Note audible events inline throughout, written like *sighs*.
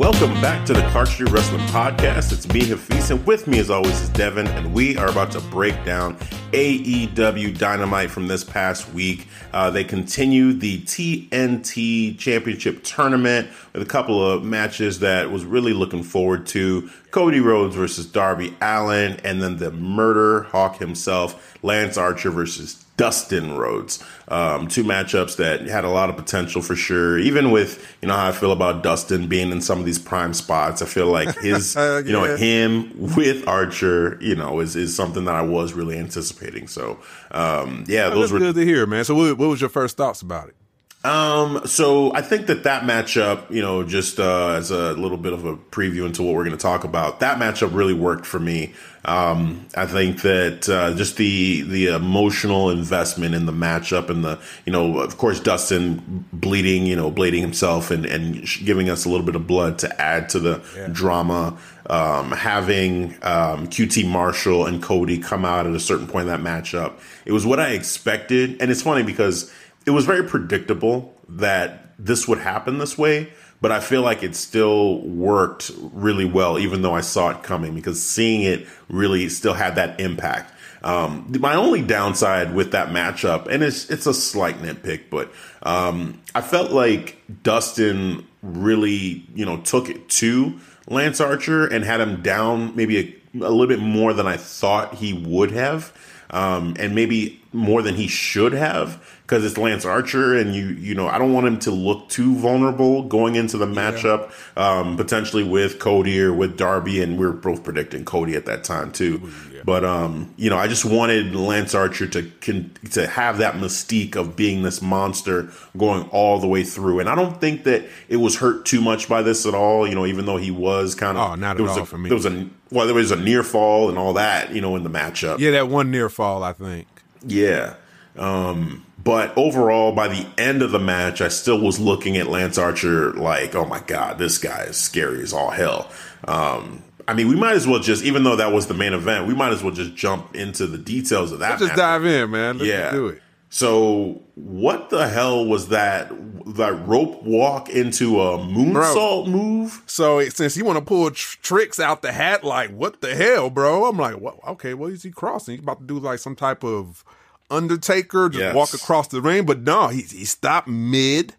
Welcome back to the Clark Street Wrestling Podcast. It's me, Hafiz, and with me, as always, is Devin, and we are about to break down AEW Dynamite from this past week. Uh, they continue the TNT Championship Tournament with a couple of matches that was really looking forward to. Cody Rhodes versus Darby Allin, and then the Murder Hawk himself, Lance Archer versus Dustin Rhodes. Um, two matchups that had a lot of potential for sure. Even with you know how I feel about Dustin being in some of these prime spots, I feel like his *laughs* yeah. you know him with Archer, you know, is is something that I was really anticipating. So um, yeah, those That's were good to hear, man. So, what, what was your first thoughts about it? Um, so I think that that matchup, you know, just uh, as a little bit of a preview into what we're going to talk about, that matchup really worked for me. Um, I think that uh, just the the emotional investment in the matchup and the you know, of course, Dustin bleeding, you know, bleeding himself and and giving us a little bit of blood to add to the drama. Um, having um, QT Marshall and Cody come out at a certain point in that matchup, it was what I expected, and it's funny because it was very predictable that this would happen this way, but I feel like it still worked really well, even though I saw it coming, because seeing it really still had that impact. Um, my only downside with that matchup, and it's it's a slight nitpick, but um, I felt like Dustin really, you know, took it to Lance Archer and had him down maybe a, a little bit more than I thought he would have, um, and maybe more than he should have because it's Lance Archer, and you you know I don't want him to look too vulnerable going into the matchup, um, potentially with Cody or with Darby, and we are both predicting Cody at that time too. But um, you know, I just wanted Lance Archer to con- to have that mystique of being this monster going all the way through, and I don't think that it was hurt too much by this at all. You know, even though he was kind of Oh, not at was all a, for me. There was a well, there was a near fall and all that. You know, in the matchup. Yeah, that one near fall, I think. Yeah. Um, but overall, by the end of the match, I still was looking at Lance Archer like, oh my God, this guy is scary as all hell. Um, I mean, we might as well just, even though that was the main event, we might as well just jump into the details of that. Let's just match. dive in, man. Let's yeah. do it. So, what the hell was that? That rope walk into a moonsault move? So since you want to pull tr- tricks out the hat, like what the hell, bro? I'm like, what? Okay, what is he crossing? He's about to do like some type of Undertaker, just Yes. walk across the ring. But no, he he stopped mid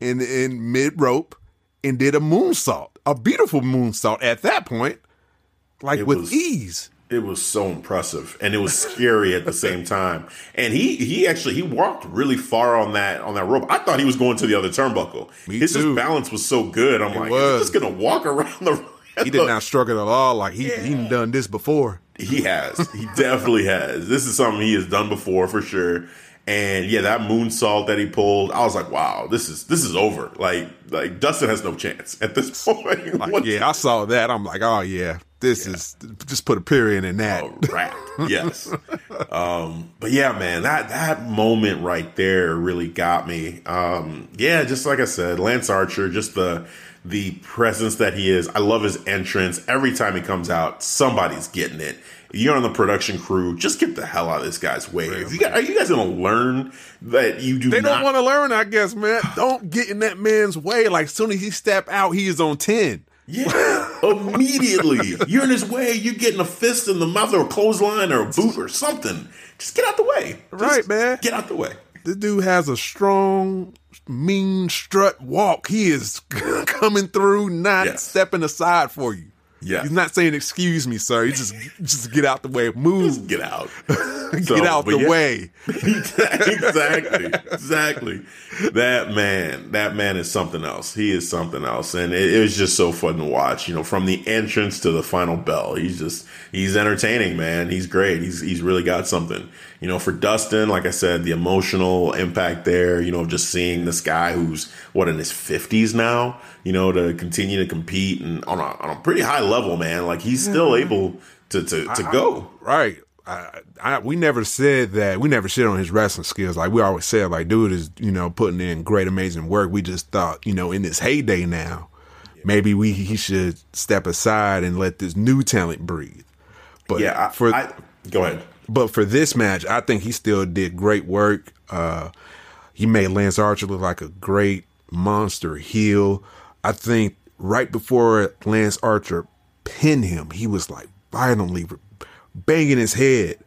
in in mid rope and did a moonsault, a beautiful moonsault at that point, like It with was- ease. It was so impressive, and it was scary at the same time. And he he actually he walked really far on that on that rope. I thought he was going to the other turnbuckle. Me His balance was so good. I'm like, was. he's just gonna walk around the. He did not struggle at all. Like he he done done this before. He has. He definitely has. This is something he has done before for sure. And yeah, that moonsault that he pulled, I was like, wow, this is this is over. Like like Dustin has no chance at this *laughs* point. Like yeah, I saw that. I'm like, oh yeah, this is just put a period in that. a rat. Yes. um, but yeah, man, that that moment right there really got me. Um, yeah, just like I said, Lance Archer, just the the presence that he is. I love his entrance. Every time he comes out, somebody's getting it. You're on the production crew. Just get the hell out of this guy's way. If you got, are you guys going to learn that you do? They not, don't want to learn, I guess, man. *sighs* Don't get in that man's way. Like, soon as he step out, he is on 10. Yeah, immediately. *laughs* You're in his way. You're getting a fist in the mouth or a clothesline or a boot or something. Just get out the way. Just Right, man. Get out the way. This dude has a strong, mean strut walk. He is *laughs* coming through, not Yes. stepping aside for you. Yeah. He's not saying excuse me, sir. He just *laughs* just get out the way. Move. Just get out. *laughs* get So, out the yeah. way. exactly, exactly. That man, that man is something else. He is something else, and it, it was just so fun to watch. You know, from the entrance to the final bell, he's just he's entertaining, man. He's great. He's he's really got something. You know, for Dustin, like I said, the emotional impact there. You know, just seeing this guy who's what in his fifties now. You know, to continue to compete and on a on a pretty high level, man. Like he's still mm-hmm. able to to to go. Right. I, I, we never said that. We never shit on his wrestling skills. Like we always said, like dude is you know putting in great, amazing work. We just thought you know in this heyday now, maybe we he should step aside and let this new talent breathe. But Yeah, I, for I, go ahead. But for this match, I think he still did great work. Uh, he made Lance Archer look like a great monster heel. I think right before Lance Archer pinned him, he was like violently banging his head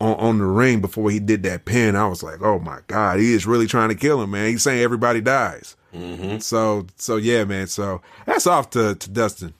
on, on the ring before he did that pin. I was like, oh my God, he is really trying to kill him, man. He's saying everybody dies. So, so yeah, man. So that's off to, to Dustin.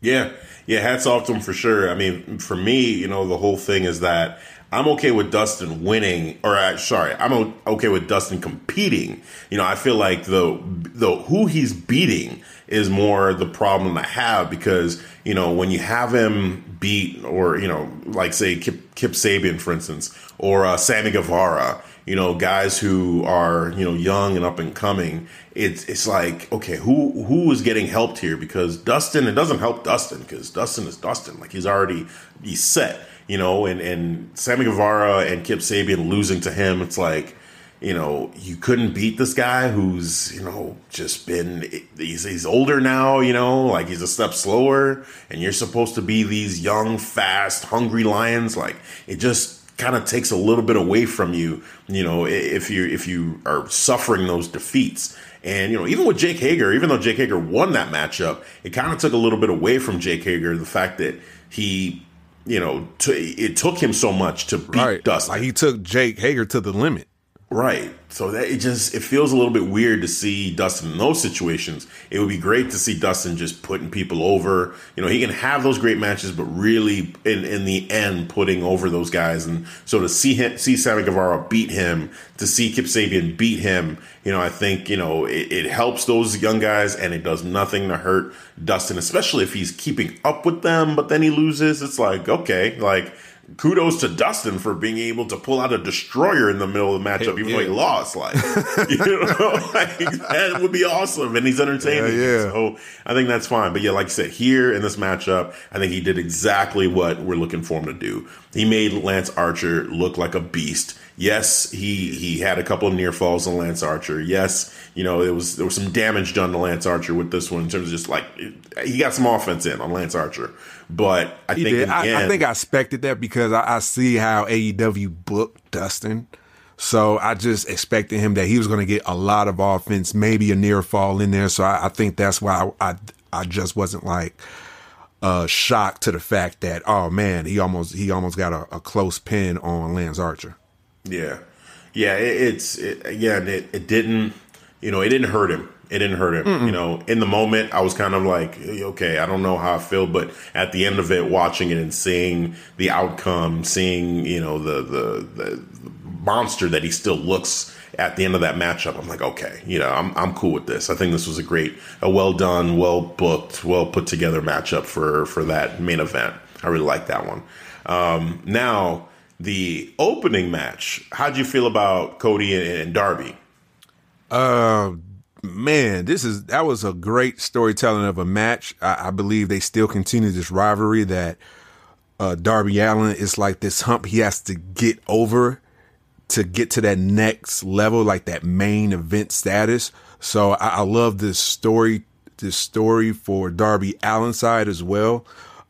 Yeah, yeah. Hats off to him for sure. I mean, for me, you know, the whole thing is that I'm okay with Dustin winning, or uh, sorry, I'm okay with Dustin competing. You know, I feel like the the who he's beating is more the problem I have because you know when you have him beat, or you know, like say Kip, Kip Sabian, for instance, or uh, Sammy Guevara. You know, guys who are you know young and up and coming. It's it's like okay, who who is getting helped here? Because Dustin, it doesn't help Dustin because Dustin is Dustin. Like he's already he's set. You know, and and Sammy Guevara and Kip Sabian losing to him, it's like you know, you couldn't beat this guy who's, you know, just been, he's, he's older now, you know, like he's a step slower, and you're supposed to be these young, fast, hungry lions. Like, it just kind of takes a little bit away from you, you know, if you, if you are suffering those defeats. And, you know, even with Jake Hager, even though Jake Hager won that matchup, it kind of took a little bit away from Jake Hager, the fact that he, you know, t- it took him so much to beat Right. Dustin. Like he took Jake Hager to the limit. Right. So that it just it feels a little bit weird to see Dustin in those situations. It would be great to see Dustin just putting people over. You know, he can have those great matches, but really in in the end putting over those guys. And so to see him see Sammy Guevara beat him, to see Kip Sabian beat him, you know, I think, you know, it, it helps those young guys and it does nothing to hurt Dustin, especially if he's keeping up with them, but then he loses. It's like, okay, like kudos to Dustin for being able to pull out a destroyer in the middle of the matchup, even though he lost. Like, *laughs* *laughs* you know, like, that would be awesome, and he's entertaining. Yeah, yeah. So I think that's fine. But yeah, like I said, here in this matchup, I think he did exactly what we're looking for him to do. He made Lance Archer look like a beast. Yes, he he had a couple of near falls on Lance Archer. Yes, you know there was there was some damage done to Lance Archer with this one in terms of just like he got some offense in on Lance Archer. But I He think did. in the I, I think I expected that because I, I see how AEW booked Dustin. So I just expected him that he was going to get a lot of offense, maybe a near fall in there. So I, I think that's why I, I I just wasn't like uh shocked to the fact that oh man he almost he almost got a, a close pin on Lance Archer. Yeah, yeah. It, it's it, again. It, it didn't. You know, it didn't hurt him. It didn't hurt him. You know, in the moment, I was kind of like, okay, I don't know how I feel, but at the end of it, watching it and seeing the outcome, seeing you know the the, the monster that he still looks at the end of that matchup, I'm like, okay, you know, I'm I'm cool with this. I think this was a great, a well done, well booked, well put together matchup for for that main event. I really like that one. Um, now the opening match. How'd you feel about Cody and, Darby? Uh, man, this is that was a great storytelling of a match. I, I believe they still continue this rivalry that uh, Darby Allin is like this hump he has to get over to get to that next level, like that main event status. So I, I love this story, this story for Darby Allin side as well.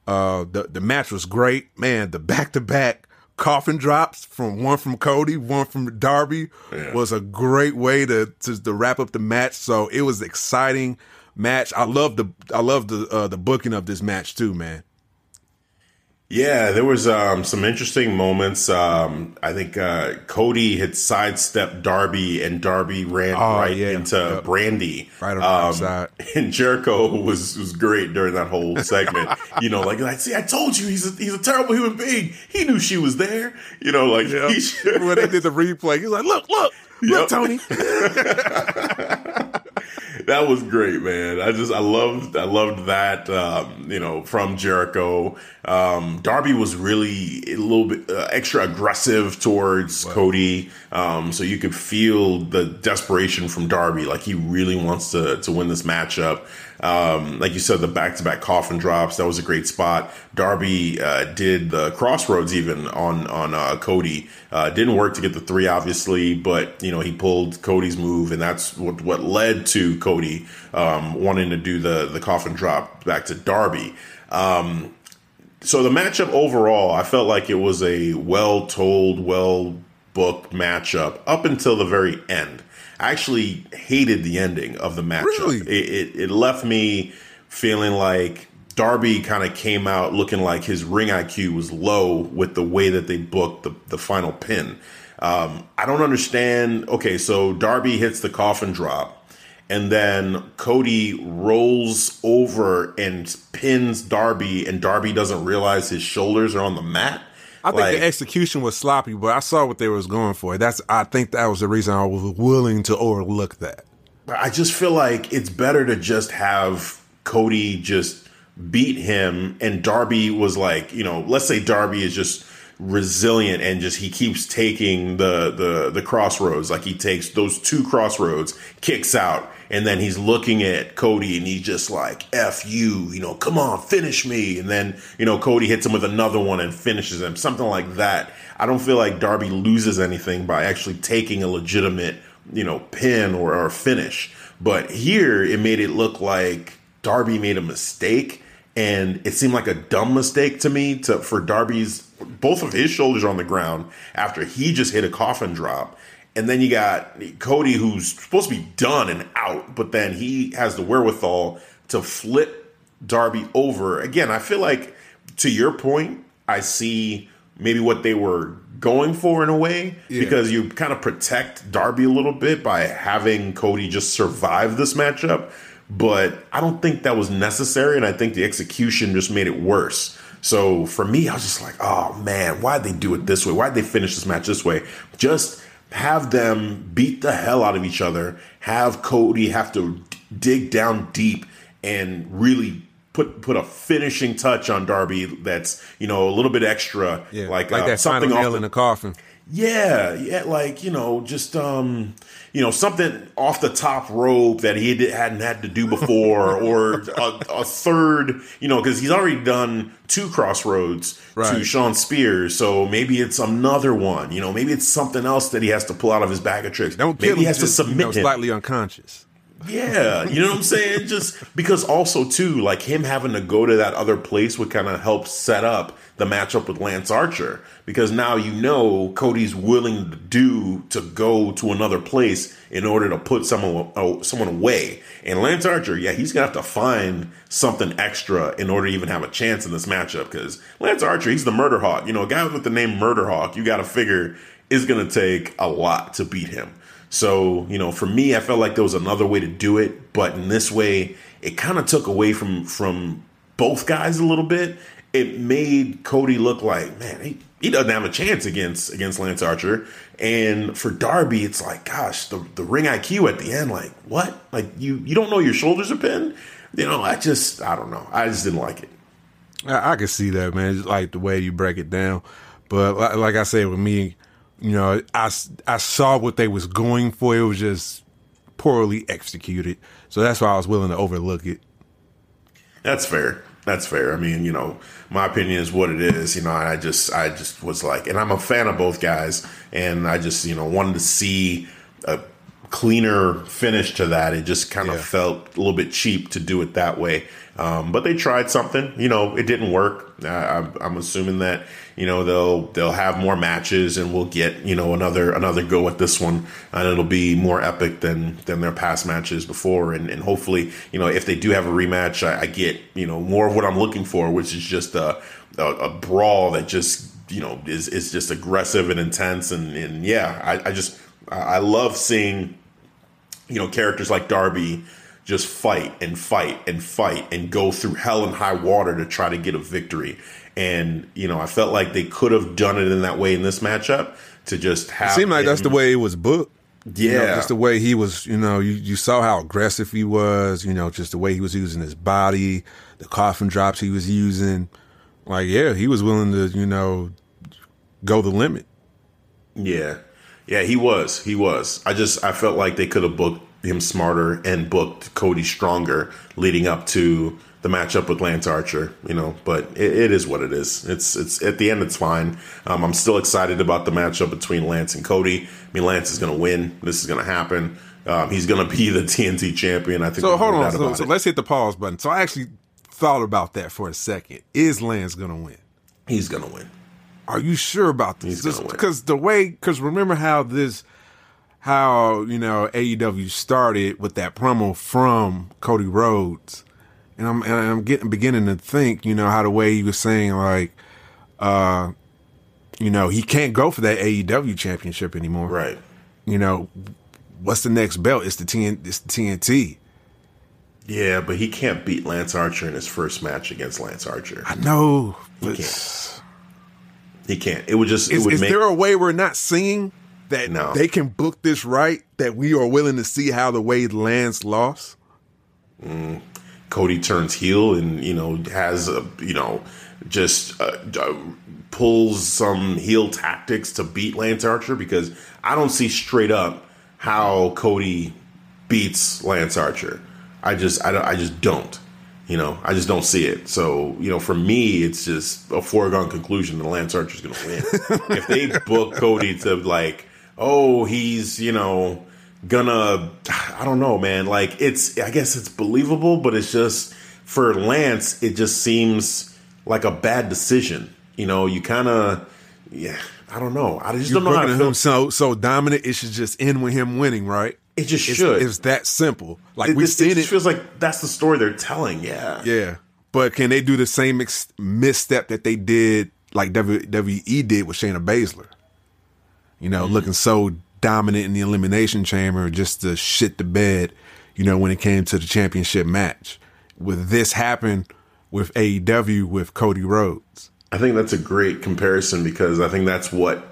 Uh, the the match was great, man. The back to back coffin drops from one from Cody, one from Darby was a great way to, to to wrap up the match. So it was exciting match. I love the I love the uh, the booking of this match too, man. Yeah, there was um, some interesting moments. Um, I think uh, Cody had sidestepped Darby, and Darby ran Oh, right yeah. into Yep. Brandi. Right on Um, outside. *laughs* And Jericho was was great during that whole segment. you know, like like, see, I told you, he's a, he's a terrible human being. He knew she was there. You know, like he should- when they did the replay, he's like, "Look, look, look, Tony." *laughs* *laughs* that was great, man. I just I loved I loved that um, you know from Jericho. Um, Darby was really a little bit uh, extra aggressive towards Cody, um, so you could feel the desperation from Darby. Like he really wants to to win this matchup. Um, like you said, the back to back coffin drops that was a great spot. Darby uh, did the crossroads even on on uh, Cody. Uh, didn't work to get the three, obviously, but you know he pulled Cody's move, and that's what what led to Cody um, wanting to do the the coffin drop back to Darby. Um, so the matchup overall, I felt like it was a well told, well booked matchup up until the very end. I actually hated the ending of the matchup. Really? It, it, it left me feeling like Darby kind of came out looking like his ring IQ was low with the way that they booked the, the final pin. Um, I don't understand. Okay, so Darby hits the coffin drop, and then Cody rolls over and pins Darby, and Darby doesn't realize his shoulders are on the mat. I think Like- the execution was sloppy, but I saw what they was going for. That's I think that was the reason I was willing to overlook that. I just feel like it's better to just have Cody just beat him and Darby was like, you know, let's say Darby is just resilient and just he keeps taking the the the crossroads like he takes those two crossroads kicks out and then he's looking at Cody and he's just like f you you know come on finish me. And then you know Cody hits him with another one and finishes him. Something like that. I don't feel like Darby loses anything by actually taking a legitimate you know pin or, or finish. But here it made it look like Darby made a mistake. And it seemed like a dumb mistake to me to for Darby's both of his shoulders on the ground after he just hit a coffin drop. And then you got Cody who's supposed to be done and out, but then he has the wherewithal to flip Darby over. Again, I feel like to your point, I see maybe what they were going for in a way Yeah. because you kind of protect Darby a little bit by having Cody just survive this matchup. But I don't think that was necessary, and I think the execution just made it worse. So for me, I was just like, oh man, why'd they do it this way? Why'd they finish this match this way? Just have them beat the hell out of each other. Have Cody have to d- dig down deep and really put put a finishing touch on Darby. That's you know a little bit extra, Yeah, like, like uh, that something final off nail the- in the coffin. yeah, yeah, like you know, just um, you know, something off the top rope that he hadn't had to do before, *laughs* or a, a third, you know, because he's already done two crossroads to Right. Shawn Spears, so maybe it's another one. You know, maybe it's something else that he has to pull out of his bag of tricks. Don't maybe he has just, to you submit know, him. slightly unconscious. Yeah, you know what I'm saying? Just because also too, like him having to go to that other place would kind of help set up the matchup with Lance Archer because now you know Cody's willing to do to go to another place in order to put someone oh, someone away. And Lance Archer, yeah, he's gonna have to find something extra in order to even have a chance in this matchup because Lance Archer, he's the Murder Hawk. You know, a guy with the name Murder Hawk, you got to figure is gonna take a lot to beat him. So, you know, for me, I felt like there was another way to do it, but in this way, it kind of took away from from both guys a little bit. It made Cody look like, man, he, he doesn't have a chance against against Lance Archer. And for Darby, it's like, gosh, the the ring IQ at the end, like, what? Like you you don't know your shoulders are pinned? You know, I just I don't know. I just didn't like it. I, I can see that, man. Just like the way you break it down. But like, like I said, with me, you know, I, I saw what they was going for. It was just poorly executed. So that's why I was willing to overlook it. That's fair. That's fair. I mean, you know, my opinion is what it is. You know, I just, I just was like, and I'm a fan of both guys, and I just, you know, wanted to see a cleaner finish to that. It just kind of Yeah. felt a little bit cheap to do it that way. Um, but they tried something. You know, it didn't work. I'm, I'm assuming that you know they'll they'll have more matches and we'll get you know another another go at this one, and it'll be more epic than than their past matches before. And, and hopefully, you know, if they do have a rematch, I, I get you know more of what I'm looking for, which is just a a, a brawl that just you know is is just aggressive and intense. And, and yeah, I, I just I I love seeing you know, characters like Darby just fight and fight and fight and go through hell and high water to try to get a victory. And, you know, I felt like they could have done it in that way in this matchup to just have. It seemed like that's the way it was booked. You know, Yeah. just the way he was, you know, you, you saw how aggressive he was, you know, just the way he was using his body, the coffin drops he was using. Like, yeah, he was willing to, you know, go the limit. Yeah. Yeah, he was. He was. I just I felt like they could have booked him smarter and booked Cody stronger leading up to the matchup with Lance Archer, you know, but it, it is what it is. It's it's at the end it's fine. Um, I'm still excited about the matchup between Lance and Cody. I mean, Lance is going to win. This is going to happen. Um, he's going to be the *laughs* TNT champion. I think. So hold on. So, so let's hit the pause button. So I actually thought about that for a second. Is Lance going to win? He's going to win. Are you sure about this? He's gonna win. Because the way, because remember how this, how you know AEW started with that promo from Cody Rhodes, and I'm and I'm getting beginning to think, you know, how the way he was saying like, uh, you know, he can't go for that AEW championship anymore. Right. You know, what's the next belt? It's the TN, it's the TNT. Yeah, but he can't beat Lance Archer in his first match against Lance Archer. I know, but can't. He can't. It would just. Is, it would is make. there a way we're not seeing that No. they can book this right? That we are willing to see how the way Lance lost? Cody turns heel and you know has a you know just uh, uh, pulls some heel tactics to beat Lance Archer because I don't see straight up how Cody beats Lance Archer. I just I don't I just don't. You know, I just don't see it. So, you know, for me, it's just a foregone conclusion that Lance Archer's going to win. *laughs* if they book Cody to like, oh, he's, you know, gonna, I don't know, man. Like, it's, I guess it's believable, but it's just, for Lance, it just seems like a bad decision. You know, you kind of, yeah, I don't know. I just You're don't know how to feel. him so so dominant. It should just end with him winning, right? It just It's, should. It's that simple. Like it, we've just- seen it it. feels like that's the story they're telling. Yeah. yeah, but can they do the same ex- misstep that they did, like WWE did with Shayna Baszler? You know, Mm-hmm. looking so dominant in the elimination chamber, just to shit the bed. You know, when it came to the championship match, with this happen with AEW with Cody Rhodes. I think that's a great comparison because I think that's what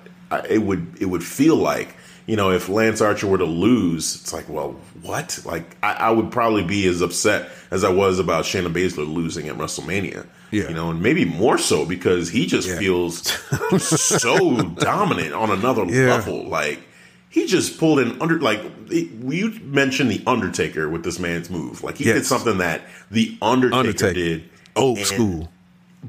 it would it would feel like. You know, if Lance Archer were to lose, it's like, well, what? Like, I, I would probably be as upset as I was about Shayna Baszler losing at WrestleMania. Yeah. You know, and maybe more so because he just Yeah. feels *laughs* so dominant on another Yeah. level. Like, he just pulled an under like it, you mentioned the Undertaker with this man's move. Like he did something that the Undertaker, Undertaker. did Old and- school.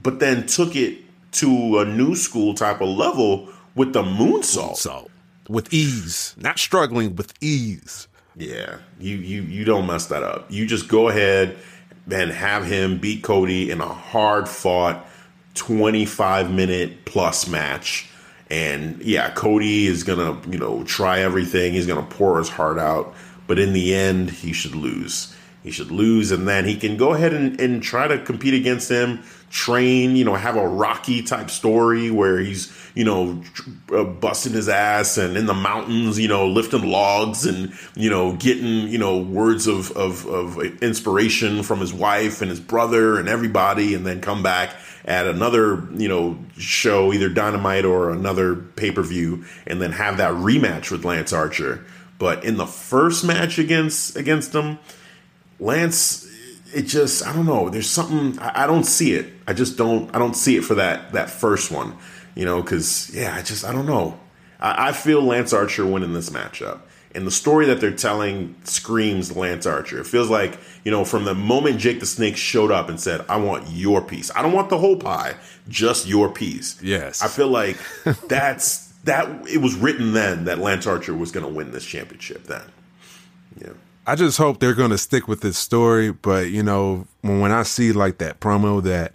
but then took it to a new school type of level with the moonsault. So with ease, not struggling with ease. Yeah, you you you don't mess that up. You just go ahead and have him beat Cody in a hard fought 25 minute plus match. And yeah, Cody is gonna, you know, try everything. He's gonna pour his heart out. But in the end, he should lose. He should lose, and then he can go ahead and, and try to compete against him, train, you know, have a Rocky type story where he's, you know, uh, busting his ass and in the mountains, you know, lifting logs and, you know, getting, you know, words of, of, of inspiration from his wife and his brother and everybody, and then come back at another, you know, show, either Dynamite or another pay per view, and then have that rematch with Lance Archer. But in the first match against against him, Lance, it just I don't know. There's something I, I don't see it. I just don't I don't see it for that that first one. You know, because yeah, I just I don't know. I, I feel Lance Archer winning this matchup. And the story that they're telling screams Lance Archer. It feels like, you know, from the moment Jake the Snake showed up and said, I want your piece. I don't want the whole pie, just your piece. Yes. I feel like *laughs* that's that it was written then that Lance Archer was gonna win this championship then. Yeah. I just hope they're going to stick with this story. But you know, when when I see like that promo that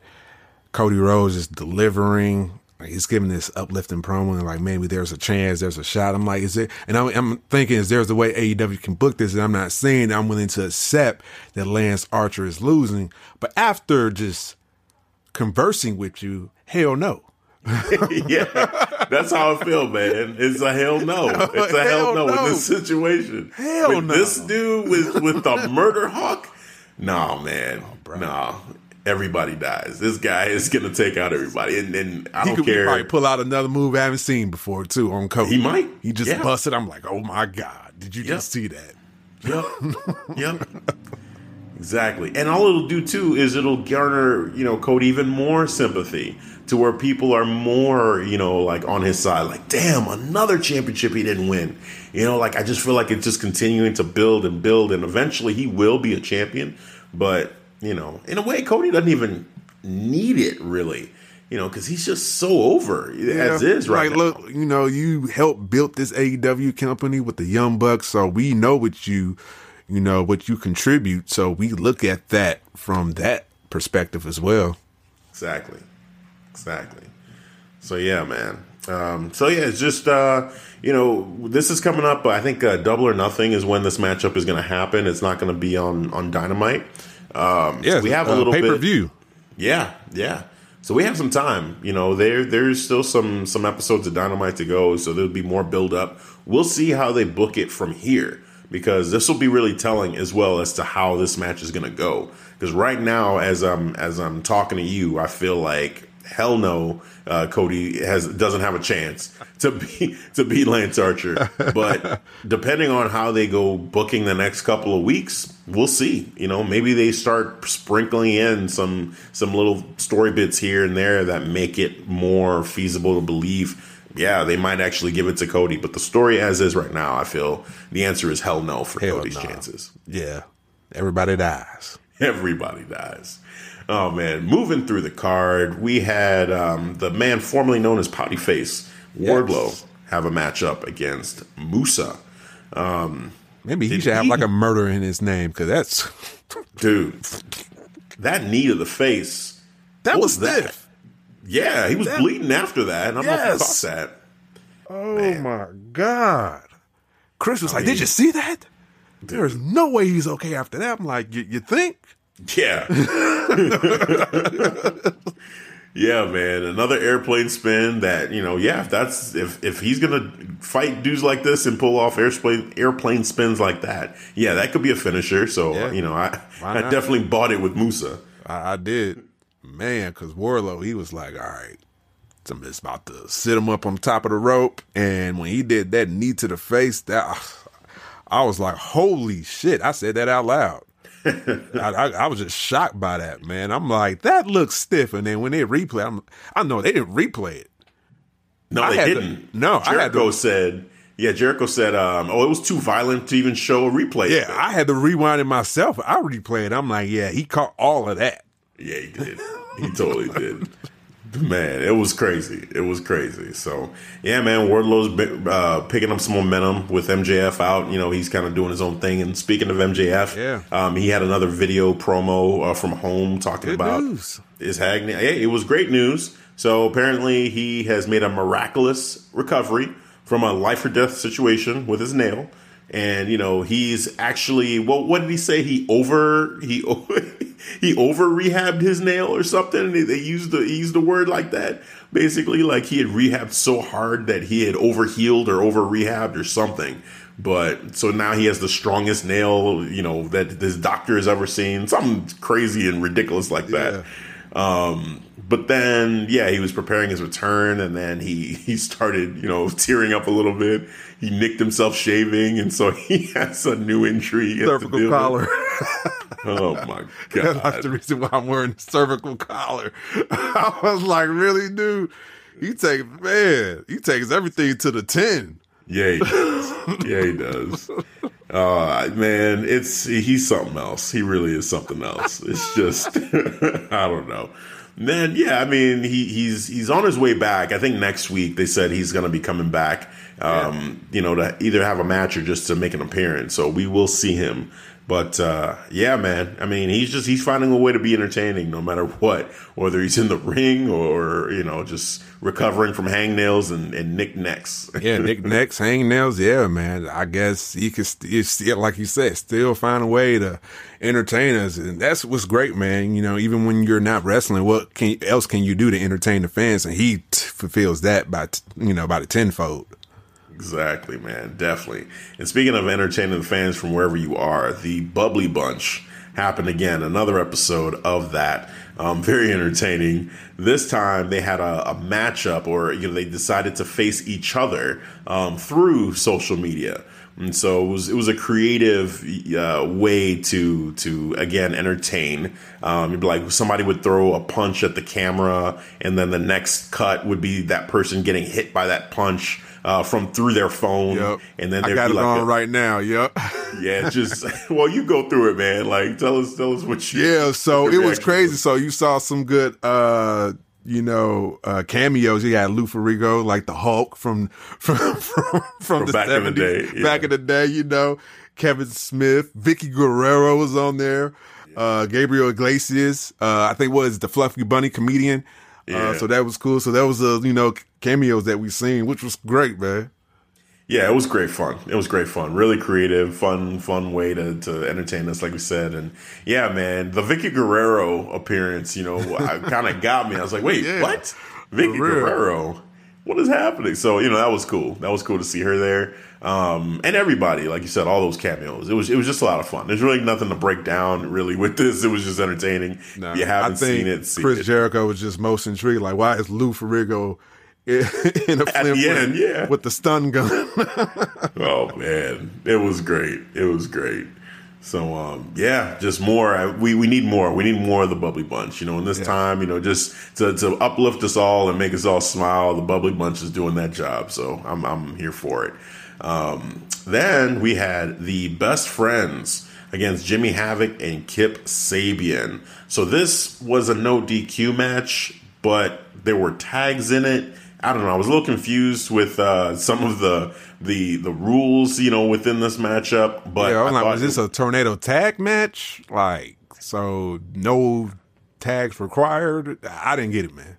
Cody Rhodes is delivering, like he's giving this uplifting promo, and like maybe there's a chance, there's a shot. I'm like, is it? And I'm, I'm thinking, is there's a way AEW can book this? And I'm not saying I'm willing to accept that Lance Archer is losing, but after just conversing with you, hell no. *laughs* yeah, that's how I feel, man. It's a hell no. *laughs* It's a hell, Hell no, no. in this situation. Hell with no. This dude with with the *laughs* murder hawk. No, man. Oh, nah, Everybody dies. This guy is gonna take out everybody, and then I He don't could care. probably pull out another move I haven't seen before too on Cody. He might. He just Yeah. busted. I'm like, oh my god, did you just see that? Yep. yep. Exactly. And all it'll do too is it'll garner, you know, Cody even more sympathy to where people are more, you know, like on his side. Like, damn, another championship he didn't win. You know, like I just feel like it's just continuing to build and build and eventually he will be a champion. But, you know, in a way, Cody doesn't even need it really. You know, because he's just so over as is right Like, now. look, you know, you helped build this AEW company with the Young Bucks, so we know what you, you know, what you contribute. So we look at that from that perspective as well. Exactly. Exactly. So yeah, man. Um, so yeah, it's just uh, you know this is coming up. I think uh, Double or Nothing is when this matchup is going to happen. It's not going to be on on Dynamite. Um, so Yeah, we have a little pay per view. Yeah, yeah. So we have some time. You know, there there's still some some episodes of Dynamite to go, so there'll be more build up. We'll see how they book it from here because this will be really telling as well as to how this match is going to go. Because right now, as I'm as I'm talking to you, I feel like hell no, uh, Cody has doesn't have a chance to be to beat Lance Archer. But *laughs* depending on how they go booking the next couple of weeks, we'll see. You know, maybe they start sprinkling in some some little story bits here and there that make it more feasible to believe. Yeah, they might actually give it to Cody, but the story as is right now, I feel the answer is hell no for Hell Cody's no. chances. Yeah, everybody dies. *laughs* Everybody dies. Oh man, moving through the card, we had um, the man formerly known as Potty Face Wardlow Yes. have a matchup against Musa. Maybe he should have like a murder in his name because that's *laughs* Dude, that knee to the face. that was was that? Yeah, he was That- bleeding after that. And I'm Yes. not that. Oh my god! Chris was like, "Did you see that? There's no way he's okay after that." I'm like, "You, you think?" Yeah. *laughs* yeah, man. Another airplane spin that, you know, yeah, if that's if if he's gonna fight dudes like this and pull off airplane airplane spins like that, yeah, that could be a finisher. So Yeah. you know, I I definitely bought it with Musa. I, I did, man. Because Wardlow, he was like, "All right, I'm about to sit him up on top of the rope," and when he did that knee to the face, that I was like, "Holy shit!" I said that out loud. I, I, I was just shocked by that, man. I'm like, that looks stiff, and then when they replay, I'm, I know they didn't replay it. No, I they didn't. no, I had Jericho to- said yeah, Jericho said, um, oh, it was too violent to even show a replay. Yeah. I had to rewind it myself. I replayed. I'm like, yeah, he caught all of that. Yeah, he did. He totally did. *laughs* Man, it was crazy. It was crazy. So, yeah, man, Wardlow's been, uh, picking up some momentum with MJF out. You know, he's kind of doing his own thing. And speaking of MJF, Yeah. um, he had another video promo uh, from home talking Good about news. his hag. Yeah, it was great news. So apparently, he has made a miraculous recovery from a life or death situation with his nail. And you know he's actually well. What did he say? He over he *laughs* he over rehabbed his nail or something. They, used the he used the word like that. Basically, like he had rehabbed so hard that he had over healed or over rehabbed or something. But so now he has the strongest nail you know that this doctor has ever seen. Something crazy and ridiculous like that. Um, but then, yeah, he was preparing his return, and then he *laughs* he started, you know, tearing up a little bit. He nicked himself shaving, and so *laughs* he has a new injury. Cervical collar. *laughs* Oh my god! That's the reason why I'm wearing the cervical collar. I was like, really, dude? He takes man, he takes everything to the ten. Yeah, he does. yeah, he does. Uh, man, it's he's something else. He really is something else. It's just *laughs* I don't know. Then yeah, I mean he he's he's on his way back. I think next week they said he's going to be coming back um, you know, to either have a match or just to make an appearance. So we will see him. But uh, yeah, man. I mean, he's just he's finding a way to be entertaining no matter what, whether he's in the ring or you know just recovering from hangnails and, and nick necks. yeah, *laughs* nick necks, hangnails. Yeah, man. I guess he could still, like you said, still find a way to entertain us, and that's what's great, man. You know, even when you're not wrestling, what can else can you do to entertain the fans? And he t- fulfills that by t- you know by the tenfold. Exactly, man. Definitely. And speaking of entertaining the fans from wherever you are, the Bubbly Bunch happened again. Another episode of that. Um, very entertaining. This time they had a, a, matchup, or you know, they decided to face each other um, through social media. And so it was it was a creative uh, way to to again entertain. Um, like somebody would throw a punch at the camera, and then the next cut would be that person getting hit by that punch uh, from through their phone. Yep. And then I got it like on a, right now. Yep. *laughs* Yeah, just well, you go through it, man. Like tell us, tell us what you. Yeah, so it was crazy. Was. So you saw some good. uh you know, uh, cameos. You got Lou Ferrigno, like the Hulk from *laughs* from from, from, the back 70s, in the day. Yeah. Back in the day, you know, Kevin Smith, Vickie Guerrero was on there. Uh, Gabriel Iglesias, uh, I think was the Fluffy Bunny comedian. Uh, yeah. Uh, so that was cool. So that was a you know cameos that we seen, which was great, man. Yeah, it was great fun. It was great fun. Really creative, fun, fun way to, to entertain us, like we said. And yeah, man, the Vickie Guerrero appearance, you know, *laughs* kind of got me. I was like, wait, yeah. what? Vickie Guerrero? What is happening? So you know, that was cool. That was cool to see her there. Um, and everybody, like you said, all those cameos. It was it was just a lot of fun. There's really nothing to break down really with this. It was just entertaining. No, you haven't seen it. See Chris it. Jericho was just most intrigued. Like, why is Lou Ferrigno in *laughs* a flim end, yeah. with the stun gun? *laughs* oh man, it was great. It was great. So um, yeah, just more. We we need more. We need more of the bubbly bunch. You know, in this yeah. time, you know, just to, to uplift us all and make us all smile. The bubbly bunch is doing that job. So I'm I'm here for it. Um, then we had the best friends against Jimmy Havoc and Kip Sabian. So this was a no DQ match, but there were tags in it. I don't know. I was a little confused with uh, some of the the the rules, you know, within this matchup. But yeah, I'm like, was this a tornado tag match? Like, so no tags required? I didn't get it, man.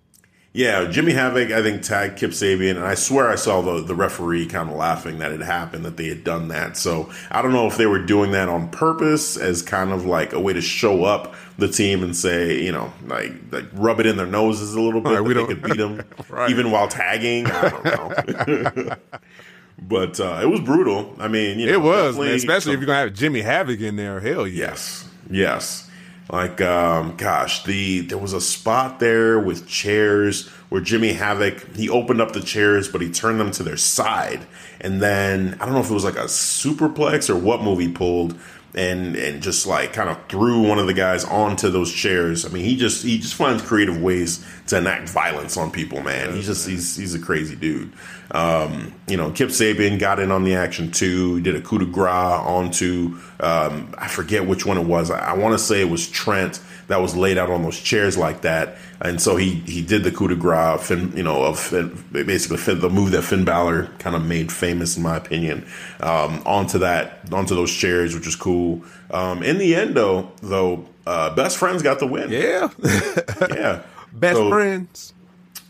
Yeah, Jimmy Havoc, I think, tagged Kip Sabian, and I swear I saw the, the referee kind of laughing that it happened, that they had done that. So I don't know if they were doing that on purpose as kind of like a way to show up the team and say, you know, like, like rub it in their noses a little bit right, we they could beat them *laughs* right. even while tagging. I don't know. *laughs* but uh, it was brutal. I mean, you know, it was, man, especially some, if you're gonna have Jimmy Havoc in there. Hell yeah. yes, yes. Like, um, gosh, the there was a spot there with chairs where Jimmy Havoc he opened up the chairs, but he turned them to their side, and then I don't know if it was like a superplex or what move he pulled, and and just like kind of threw one of the guys onto those chairs. I mean, he just he just finds creative ways to enact violence on people. Man, he's just he's he's a crazy dude. Um, you know, Kip Sabian got in on the action too. He did a coup de grace onto um, I forget which one it was. I, I want to say it was Trent that was laid out on those chairs like that. And so he he did the coup de grace, Finn, you know, of basically Finn, the move that Finn Balor kind of made famous, in my opinion, um, onto that onto those chairs, which is cool. Um, in the end, though, though, uh, best friends got the win. Yeah, *laughs* yeah, *laughs* best so, friends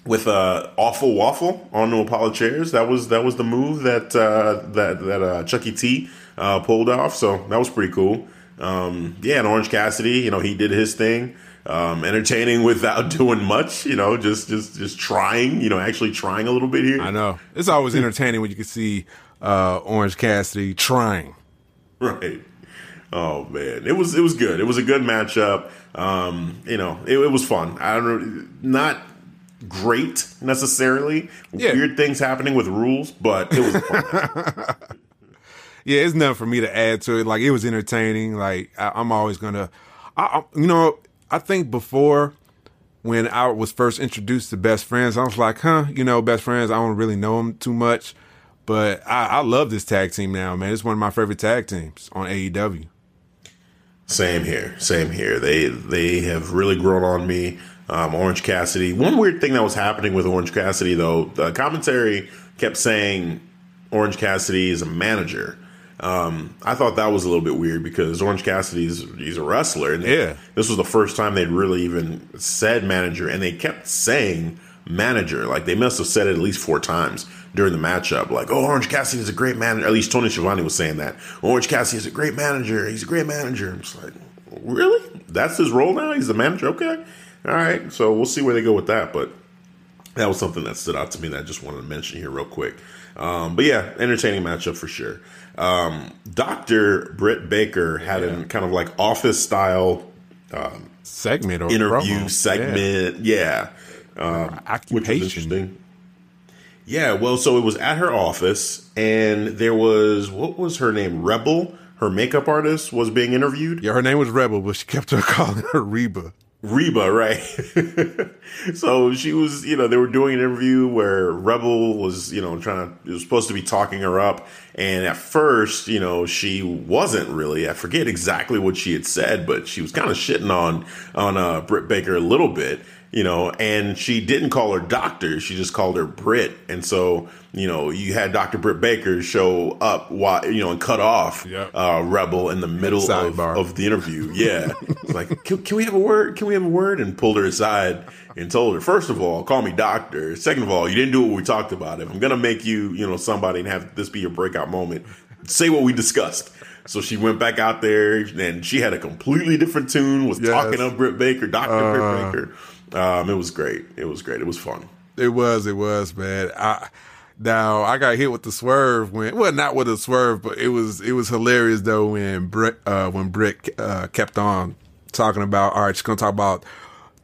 with uh, awful waffle on the Apollo chairs. That was that was the move that uh, that that uh, Chucky T uh, pulled off. So that was pretty cool. Um, yeah, and Orange Cassidy, you know, he did his thing. Um, entertaining without *laughs* doing much, you know, just just just trying, you know, actually trying a little bit here. I know it's always *laughs* entertaining when you can see uh, Orange Cassidy trying. Right. Oh man, it was it was good. It was a good matchup. Um, you know, it, it was fun. I don't know, not great necessarily. Yeah. Weird things happening with rules, but it was fun. *laughs* yeah, it's nothing for me to add to it. Like it was entertaining. Like I, am always gonna, I, you know, I think before when I was first introduced to best friends, I was like, huh, you know, best friends. I don't really know them too much, but I, I love this tag team now, man. It's one of my favorite tag teams on AEW. Same here, same here. They they have really grown on me. Um, Orange Cassidy. One weird thing that was happening with Orange Cassidy, though, the commentary kept saying Orange Cassidy is a manager. Um, I thought that was a little bit weird because Orange Cassidy is he's a wrestler, and Yeah. this was the first time they'd really even said manager, and they kept saying manager. Like they must have said it at least four times during the matchup. Like, oh, Orange Cassidy is a great manager. At least Tony Schiavone was saying that. Orange Cassidy is a great manager. He's a great manager. I'm just like, really? That's his role now? He's the manager? Okay. All right. So we'll see where they go with that. But that was something that stood out to me that I just wanted to mention here real quick. Um, but yeah, entertaining matchup for sure. Um, Dr. Britt Baker had a kind of like office style segment or interview promo. segment. Yeah. Yeah. Was Occupation. interesting. Yeah, well, so it was at her office, and there was what was her name? Rebel, her makeup artist, was being interviewed. Yeah, her name was Rebel, but she kept on *laughs* calling her Reba. Reba, right? *laughs* so she was, you know, they were doing an interview where Rebel was, you know, trying to, it was supposed to be talking her up. And at first, you know, she wasn't really, I forget exactly what she had said, but she was kind of shitting on, on, uh, Britt Baker a little bit, you know, and she didn't call her doctor. She just called her Britt. And so, you know, you had Dr. Britt Baker show up while, you know, and cut off, Yep. uh, Rebel in the middle of, of the interview. Yeah. It's like, can, can we have a word? Can we have a word? And pulled her aside and told her, first of all, call me doctor. Second of all, you didn't do what we talked about. If I'm going to make you, you know, somebody and have this be your breakout moment, say what we discussed. So she went back out there and she had a completely different tune, was Yes. talking up Britt Baker, Dr. Britt Baker. Um, it was great. It was great. It was fun. It was, it was, man. I now I got hit with the swerve when well not with a swerve, but it was it was hilarious though when Britt uh when Britt uh kept on talking about all right, she's gonna talk about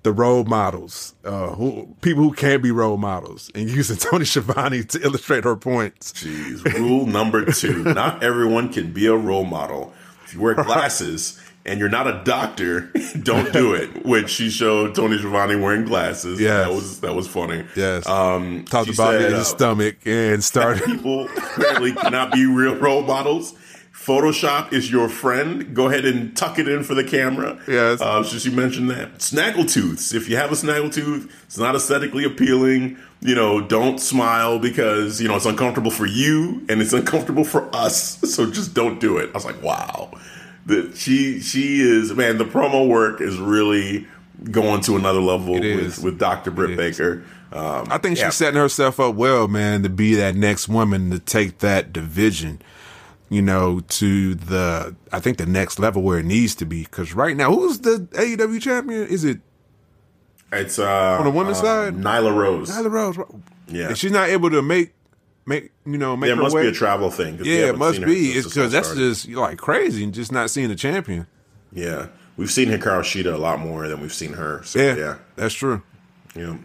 the role models, uh who people who can't be role models and using *laughs* Tony Schiavone to illustrate her points. Jeez. Rule number two not everyone can be a role model. If you wear *laughs* glasses and you're not a doctor, *laughs* don't do it. Which she showed Tony Schiavone wearing glasses. Yeah, That was that was funny. Yes. Um Talked about said, his uh, stomach and started *laughs* people apparently cannot be real role models. Photoshop is your friend. Go ahead and tuck it in for the camera. Yes. Uh, so she mentioned that. Snaggletooths. If you have a snaggletooth, it's not aesthetically appealing. You know, don't smile because, you know, it's uncomfortable for you and it's uncomfortable for us. *laughs* So just don't do it. I was like, wow. The, she, she is, man, the promo work is really going to another level It with, with Dr. Britt. Baker. Um, I think yeah. she's setting herself up well, man, to be that next woman to take that division, you know, to the I think the next level where it needs to be. Because right now, who's the AEW champion? Is it It's uh, On the women's uh, side? Nyla Rose. Nyla Rose? Yeah. If she's not able to make make you know make There her must way. be a travel thing. yeah, it must be. It's because that's started. just like crazy and just not seeing a champion. yeah. We've seen Hikaru Shida a lot more than we've seen her. So, Yeah, yeah, that's true. yeah.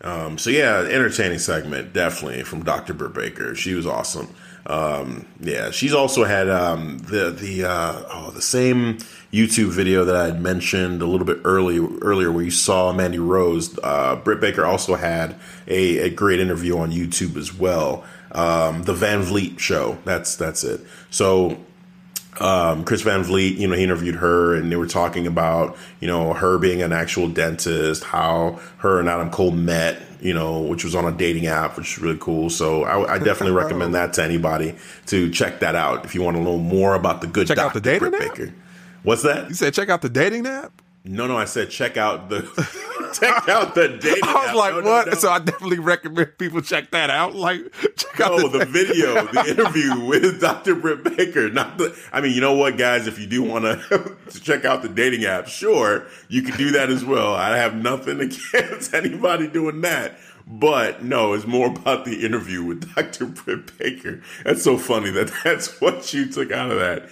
Um, so yeah, entertaining segment definitely from Dr. Britt Baker. She was awesome. Um, yeah, she's also had um, the the uh, oh the same YouTube video that I had mentioned a little bit early earlier, where you saw Mandy Rose. Uh, Britt Baker also had a, a great interview on YouTube as well. Um, the Van Vliet show. That's that's it. So um, Chris Van Vliet, you know, he interviewed her and they were talking about, you know, her being an actual dentist, how her and Adam Cole met, you know, which was on a dating app, which is really cool. So I, I definitely recommend that to anybody to check that out if you want to know more about the good Check out the dating Britt app? Baker. What's that? You said check out the dating app. No, no, I said check out the *laughs* check out the dating. *laughs* I was app. like, No, no, what? no. So I definitely recommend people check that out. Like, check out the, the *laughs* video, the interview with Dr. Britt Baker. Not the. I mean, you know what, guys? If you do want to check out the dating app, sure, you can do that as well. I have nothing against anybody doing that. But no, it's more about the interview with Dr. Britt Baker. That's so funny that that's what you took out of that.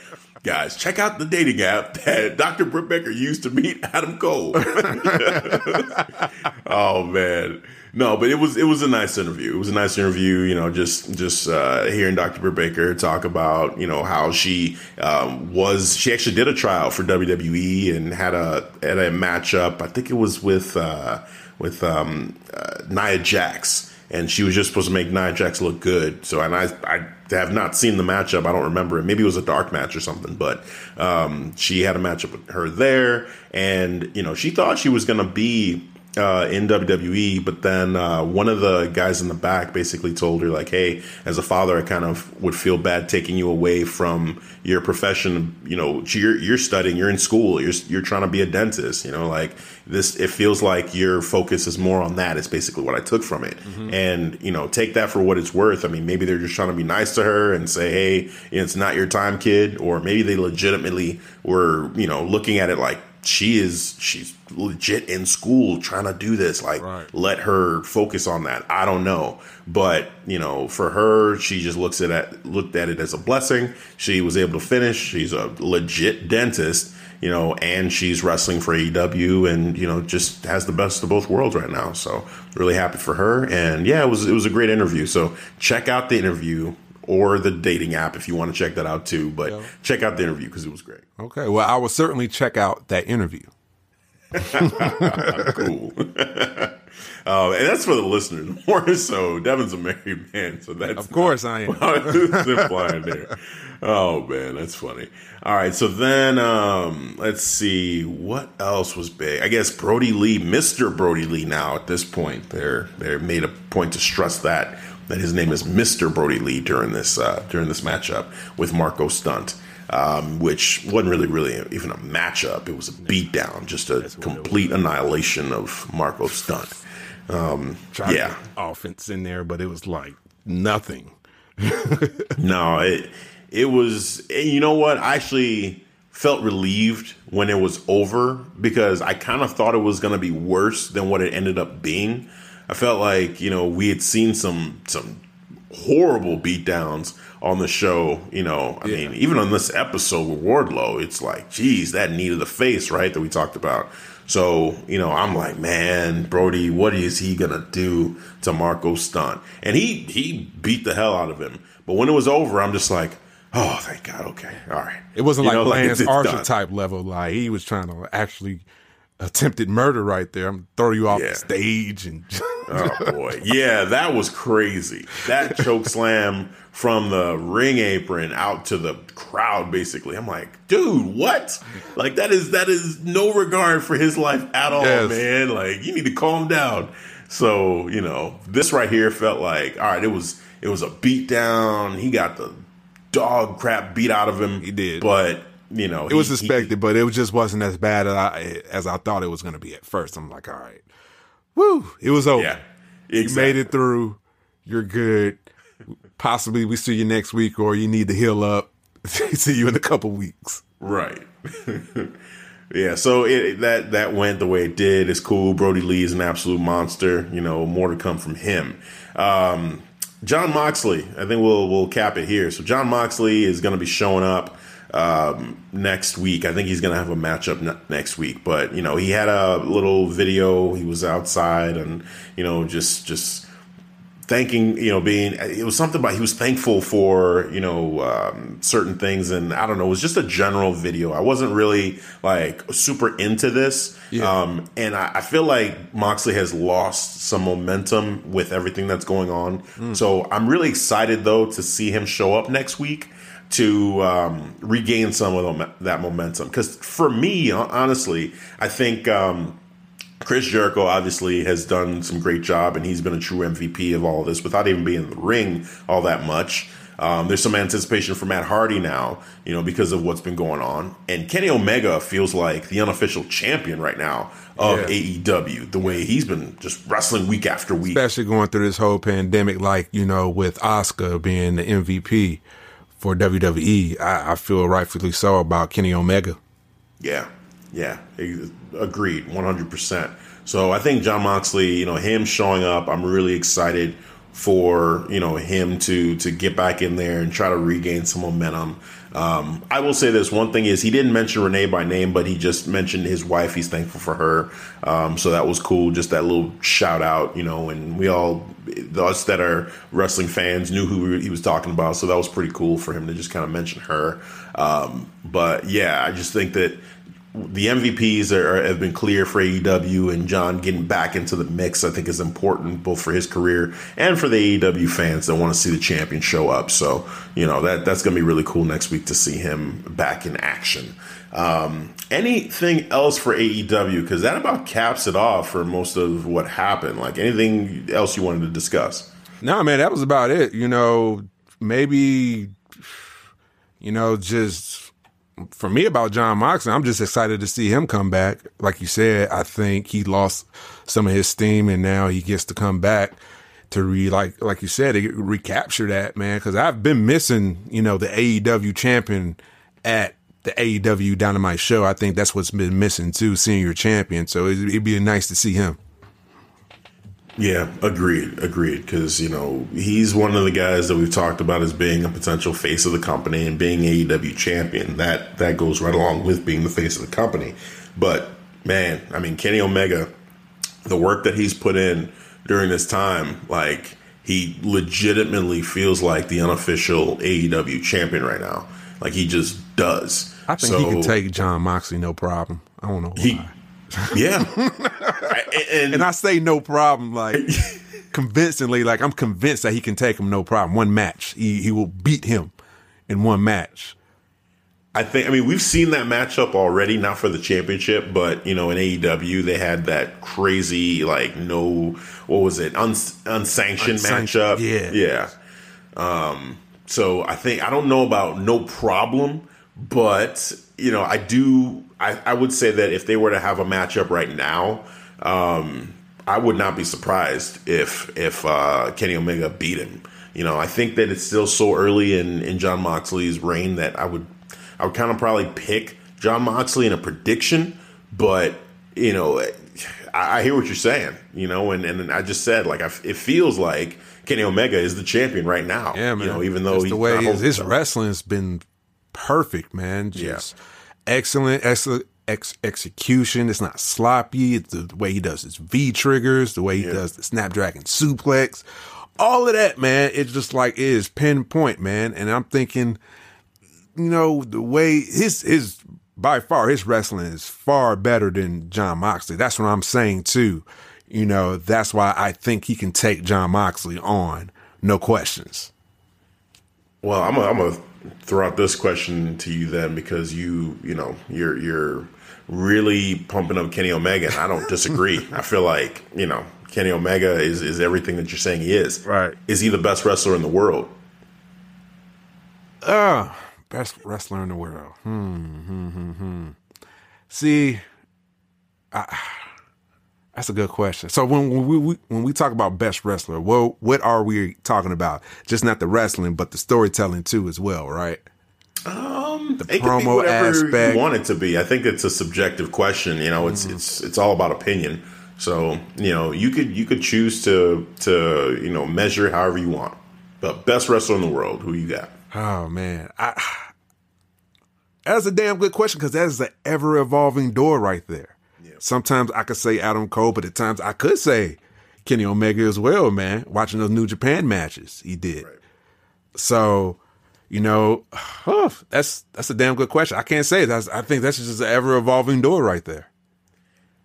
Guys, check out the dating app *laughs* that Dr. Britt Baker used to meet Adam Cole. *laughs* oh man. No, but it was it was a nice interview. It was a nice interview, you know, just just uh, hearing Dr. Britt Baker talk about you know how she um, was. She actually did a trial for WWE and had a had a matchup. I think it was with uh, with um, uh, Nia Jax, and she was just supposed to make Nia Jax look good. So, and I I have not seen the matchup. I don't remember it. Maybe it was a dark match or something. But um, she had a matchup with her there, and you know she thought she was going to be uh, in WWE, but then uh, one of the guys in the back basically told her like, "Hey, as a father, I kind of would feel bad taking you away from your profession. You know, you're you're studying, you're in school, you're you're trying to be a dentist. You know, like this. It feels like your focus is more on that. It's basically what I took from it, mm-hmm. and you know, take that for what it's worth. I mean, maybe they're just trying to be nice to her and say, "Hey, it's not your time, kid," or maybe they legitimately were, you know, looking at it like she is she's legit in school trying to do this like right. let her focus on that. I don't know. But you know for her she just looks at it looked at it as a blessing. She was able to finish. She's a legit dentist you know and she's wrestling for AEW and you know just has the best of both worlds right now. So really happy for her. And yeah it was it was a great interview. So check out the interview or the dating app if you want to check that out too. But yeah. check out the interview because it was great. Okay. Well, I will certainly check out that interview. *laughs* cool. Um, *laughs* and that's for the listeners *laughs* more so. Devin's a married man, so that's of course I am. flying there. Oh man, that's funny. All right, so then um, let's see what else was big. I guess Brodie Lee, Mister Brodie Lee. Now at this point, they're they're made a point to stress that that his name is Mr. Brodie Lee during this uh, during this matchup with Marco Stunt, um, which wasn't really really even a matchup. It was a beatdown, just a complete annihilation of Marco Stunt. Um, yeah, offense in there, but it was like nothing. *laughs* no, it it was. You know what? I actually felt relieved when it was over because I kind of thought it was going to be worse than what it ended up being. I felt like you know we had seen some some horrible beatdowns on the show. You know, I yeah. mean, even on this episode with Wardlow, it's like, geez, that knee to the face, right? That we talked about. So, you know, I'm like, man, Brodie, what is he gonna do to Marco Stunt? And he he beat the hell out of him. But when it was over, I'm just like, oh, thank God, okay, all right. It wasn't you like know, Lance like Archer type level. Like he was trying to actually attempted murder right there. I'm throwing you off yeah. the stage and *laughs* Oh boy. Yeah, that was crazy. That choke slam from the ring apron out to the crowd basically. I'm like, dude, what? Like that is that is no regard for his life at all, yes. man. Like you need to calm down. So, you know, this right here felt like, all right, it was it was a beat down. He got the dog crap beat out of him. He did. But you know, it he, was expected, he, but it just wasn't as bad as I, as I thought it was going to be at first. I'm like, all right, woo, it was over. Yeah, exactly. You made it through. You're good. Possibly we see you next week, or you need to heal up. *laughs* see you in a couple weeks. Right. *laughs* yeah. So it, that that went the way it did. It's cool. Brodie Lee is an absolute monster. You know, more to come from him. Um, Jon Moxley. I think we'll we'll cap it here. So Jon Moxley is going to be showing up um, next week. I think he's going to have a matchup ne- next week. But you know, he had a little video. He was outside, and you know, just just thanking you know being it was something about he was thankful for you know um, certain things and i don't know it was just a general video i wasn't really like super into this yeah. um, and I, I, feel like moxley has lost some momentum with everything that's going on mm. so i'm really excited though to see him show up next week to um, regain some of that momentum. Because for me, honestly, I think um, Chris Jericho obviously has done some great job, and he's been a true MVP of all of this without even being in the ring all that much. Um, there's some anticipation for Matt Hardy now, you know, because of what's been going on. And Kenny Omega feels like the unofficial champion right now of yeah. AEW, the way he's been just wrestling week after week. Especially going through this whole pandemic, like, you know, with Asuka being the MVP for WWE, I, I feel rightfully so about Kenny Omega. Yeah, yeah, agreed, one hundred percent. So I think Jon Moxley, you know, him showing up, I'm really excited for you know him to to get back in there and try to regain some momentum. Um, I will say this one thing is he didn't mention Renee by name, but he just mentioned his wife. He's thankful for her, um, so that was cool. Just that little shout out, you know. And we all, us that are wrestling fans, knew who he was talking about, so that was pretty cool for him to just kind of mention her. Um, but yeah, I just think that the MVPs are, have been clear for AEW, and Jon getting back into the mix, I think, is important both for his career and for the AEW fans that want to see the champion show up. So, you know, that that's going to be really cool next week to see him back in action. Um, anything else for AEW? Because that about caps it off for most of what happened. Like anything else you wanted to discuss? No, man, that was about it. You know, maybe, you know, just for me about Jon Moxley, I'm just excited to see him come back. Like you said, I think he lost some of his steam, and now he gets to come back to re like like you said, recapture that man. Because I've been missing, you know, the AEW champion at the AEW Dynamite show. I think that's what's been missing too, seeing your champion. So it'd, it'd be nice to see him. Yeah, agreed, agreed. Because you know he's one of the guys that we've talked about as being a potential face of the company and being AEW champion. That that goes right along with being the face of the company. But man, I mean Kenny Omega, the work that he's put in during this time, like he legitimately feels like the unofficial AEW champion right now. Like he just does. I think so, he could take Jon Moxley no problem. I don't know why. He, yeah. *laughs* and, and I say no problem, like *laughs* convincingly, like I'm convinced that he can take him no problem. One match. He he will beat him in one match. I think I mean we've seen that matchup already, not for the championship, but you know, in AEW they had that crazy like no what was it, Uns, unsanctioned, unsanctioned matchup. Yeah. Yeah. Um so I think I don't know about no problem, but you know, I do I, I would say that if they were to have a matchup right now, um, I would not be surprised if if uh, Kenny Omega beat him. You know, I think that it's still so early in, in Jon Moxley's reign that I would I would kind of probably pick Jon Moxley in a prediction, but you know, I, I hear what you're saying. You know, and and I just said like I, it feels like Kenny Omega is the champion right now. Yeah, man. You know, even though the way his, his wrestling's been perfect, man. Just yeah excellent, excellent ex- execution. It's not sloppy. It's the way he does his V triggers, the way he yeah. does the Snapdragon suplex, all of that, man. It's just like it is pinpoint, man. And I'm thinking, you know, the way his his by far his wrestling is far better than Jon Moxley. That's what I'm saying too. You know, that's why I think he can take Jon Moxley on, no questions. Well, I'm a, I'm a throw out this question to you then because you you know you're you're really pumping up Kenny Omega and I don't disagree. *laughs* I feel like you know Kenny Omega is is everything that you're saying he is. Right? Is he the best wrestler in the world? Uh best wrestler in the world. Hmm. hmm, hmm, hmm. See, I that's a good question. So when, when we when we talk about best wrestler, what what are we talking about? Just not the wrestling, but the storytelling too, as well, right? Um, the promo aspect. You want it to be. I think it's a subjective question. You know, it's mm. it's it's all about opinion. So you know, you could you could choose to to you know measure however you want. But best wrestler in the world, who you got? Oh man, I, *sighs* that's a damn good question because that is an ever evolving door right there. Sometimes I could say Adam Cole, but at times I could say Kenny Omega as well, man. Watching those New Japan matches he did. Right. So, you know, *sighs* oh, that's that's a damn good question. I can't say that's I think that's just an ever evolving door right there.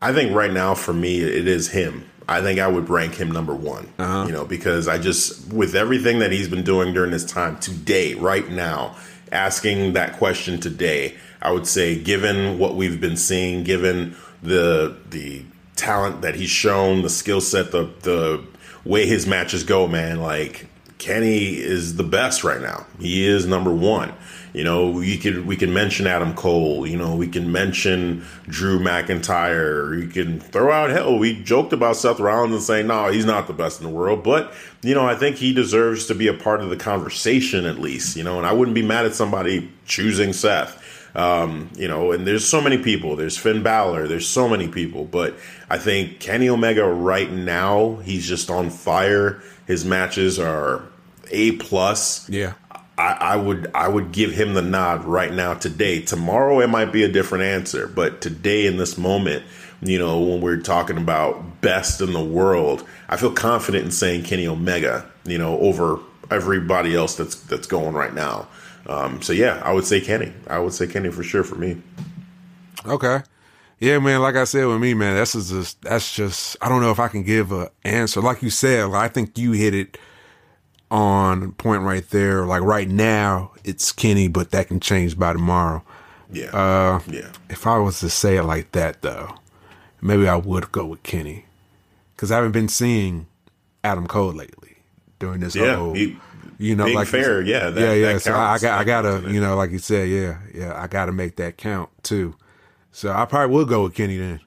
I think right now for me it is him. I think I would rank him number one. Uh-huh. You know, because I just with everything that he's been doing during this time today, right now, asking that question today, I would say, given what we've been seeing, given the the talent that he's shown, the skill set, the the way his matches go, man, like Kenny is the best right now. He is number one. You know, we could we can mention Adam Cole. You know, we can mention Drew McIntyre. You can throw out hell. We joked about Seth Rollins and saying no, he's not the best in the world, but you know, I think he deserves to be a part of the conversation at least. You know, and I wouldn't be mad at somebody choosing Seth. Um, you know, and there's so many people. There's Finn Balor. There's so many people. But I think Kenny Omega right now, he's just on fire. His matches are a plus. Yeah. I, I, would I would give him the nod right now today. Tomorrow it might be a different answer, but today in this moment, you know, when we're talking about best in the world, I feel confident in saying Kenny Omega, you know, over everybody else that's that's going right now. Um, so yeah, I would say Kenny. I would say Kenny for sure for me. Okay. Yeah, man. Like I said with me, man, that's just that's just I don't know if I can give a answer. Like you said, like, I think you hit it on point right there. Like right now, it's Kenny, but that can change by tomorrow. Yeah. Uh, yeah. If I was to say it like that, though, maybe I would go with Kenny because I haven't been seeing Adam Cole lately during this Yeah. whole. he- you know, being like fair, yeah, that- yeah, yeah. so I, I got, I gotta, counts in it. you know, like you said, yeah, yeah. I gotta make that count too. So I probably will go with Kenny then.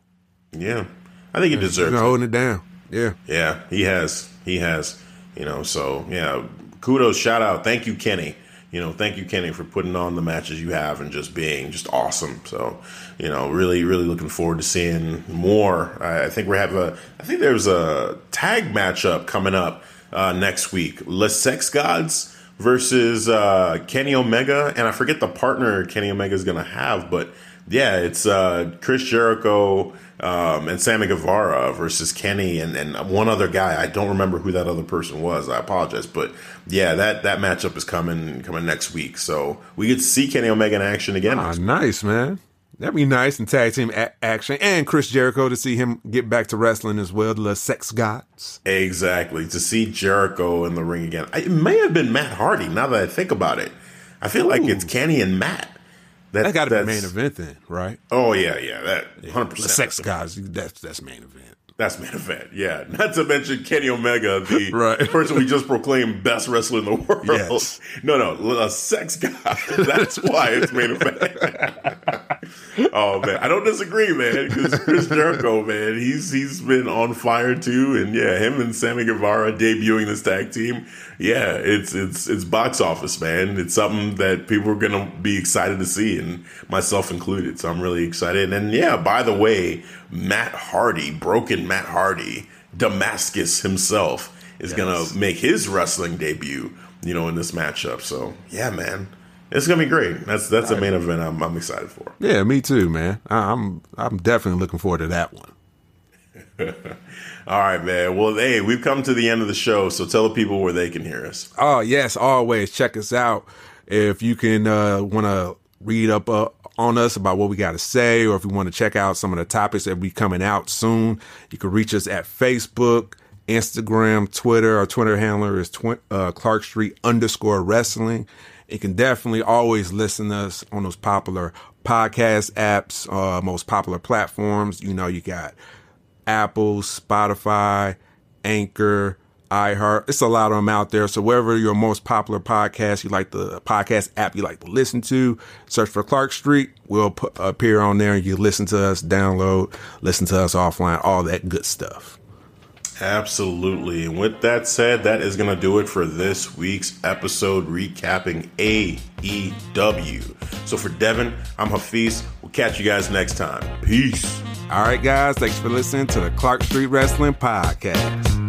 yeah. I think he deserves been it. holding it down. Yeah. Yeah, he has. He has. You know, so yeah, kudos, shout out. Thank you, Kenny. You know, thank you, Kenny, for putting on the matches you have and just being just awesome. So, you know, really, really looking forward to seeing more. I, I think we have a. I think there's a tag matchup coming up uh, next week. Le Sex Gods versus uh, Kenny Omega, and I forget the partner Kenny Omega is going to have, but yeah, it's uh, Chris Jericho um, and Sammy Guevara versus Kenny and, and one other guy. I don't remember who that other person was. I apologize, but yeah, that that matchup is coming coming next week. So we could see Kenny Omega in action again. Ah, nice, man. That'd be nice in tag team a- action, and Chris Jericho to see him get back to wrestling as well. The Sex Gods. Exactly to see Jericho in the ring again. I, it may have been Matt Hardy. Now that I think about it, I feel like it's Kenny and Matt. That got to be main event then, right? Oh yeah, yeah, that hundred percent. The percent. Sex Gods. That's that's main event. That's main event. Yeah. *laughs* Not to mention Kenny Omega, the *laughs* Right. *laughs* person we just proclaimed best wrestler in the world. Yes. No, no, a sex guy. That's why it's main event. *laughs* oh man, I don't disagree, man. Because Chris Jericho, man, he's he's been on fire too, and yeah, him and Sammy Guevara debuting this tag team. Yeah, it's it's it's box office, man. It's something that people are gonna be excited to see, and myself included. So I'm really excited. And yeah, by the way, Matt Hardy, broken Matt Hardy, Damascus himself, is Yes. gonna make his wrestling debut. You know, in this matchup. So yeah, man. It's gonna be great. That's that's a main event I'm, I'm excited for. Yeah, me too, man. I, I'm I'm definitely looking forward to that one. *laughs* All right, man. Well, hey, we've come to the end of the show, so tell the people where they can hear us. Oh yes, always check us out. If you can uh, want to read up uh, on us about what we got to say, or if you want to check out some of the topics that will be coming out soon, you can reach us at Facebook, Instagram, Twitter. Our Twitter handler is tw- uh, Clark Street underscore Wrestling. You can definitely always listen to us on those popular podcast apps, uh, most popular platforms. You know, you got Apple, Spotify, Anchor, iHeart. It's a lot of them out there. So wherever your most popular podcast you like the podcast app you like to listen to, search for Clark Street. We'll put, appear on there. And you listen to us, download, listen to us offline, all that good stuff. Absolutely. And with that said, that is going to do it for this week's episode recapping AEW. So for Devin, I'm Hafiz. We'll catch you guys next time. Peace. All right, guys. Thanks for listening to the Clark Street Wrestling Podcast.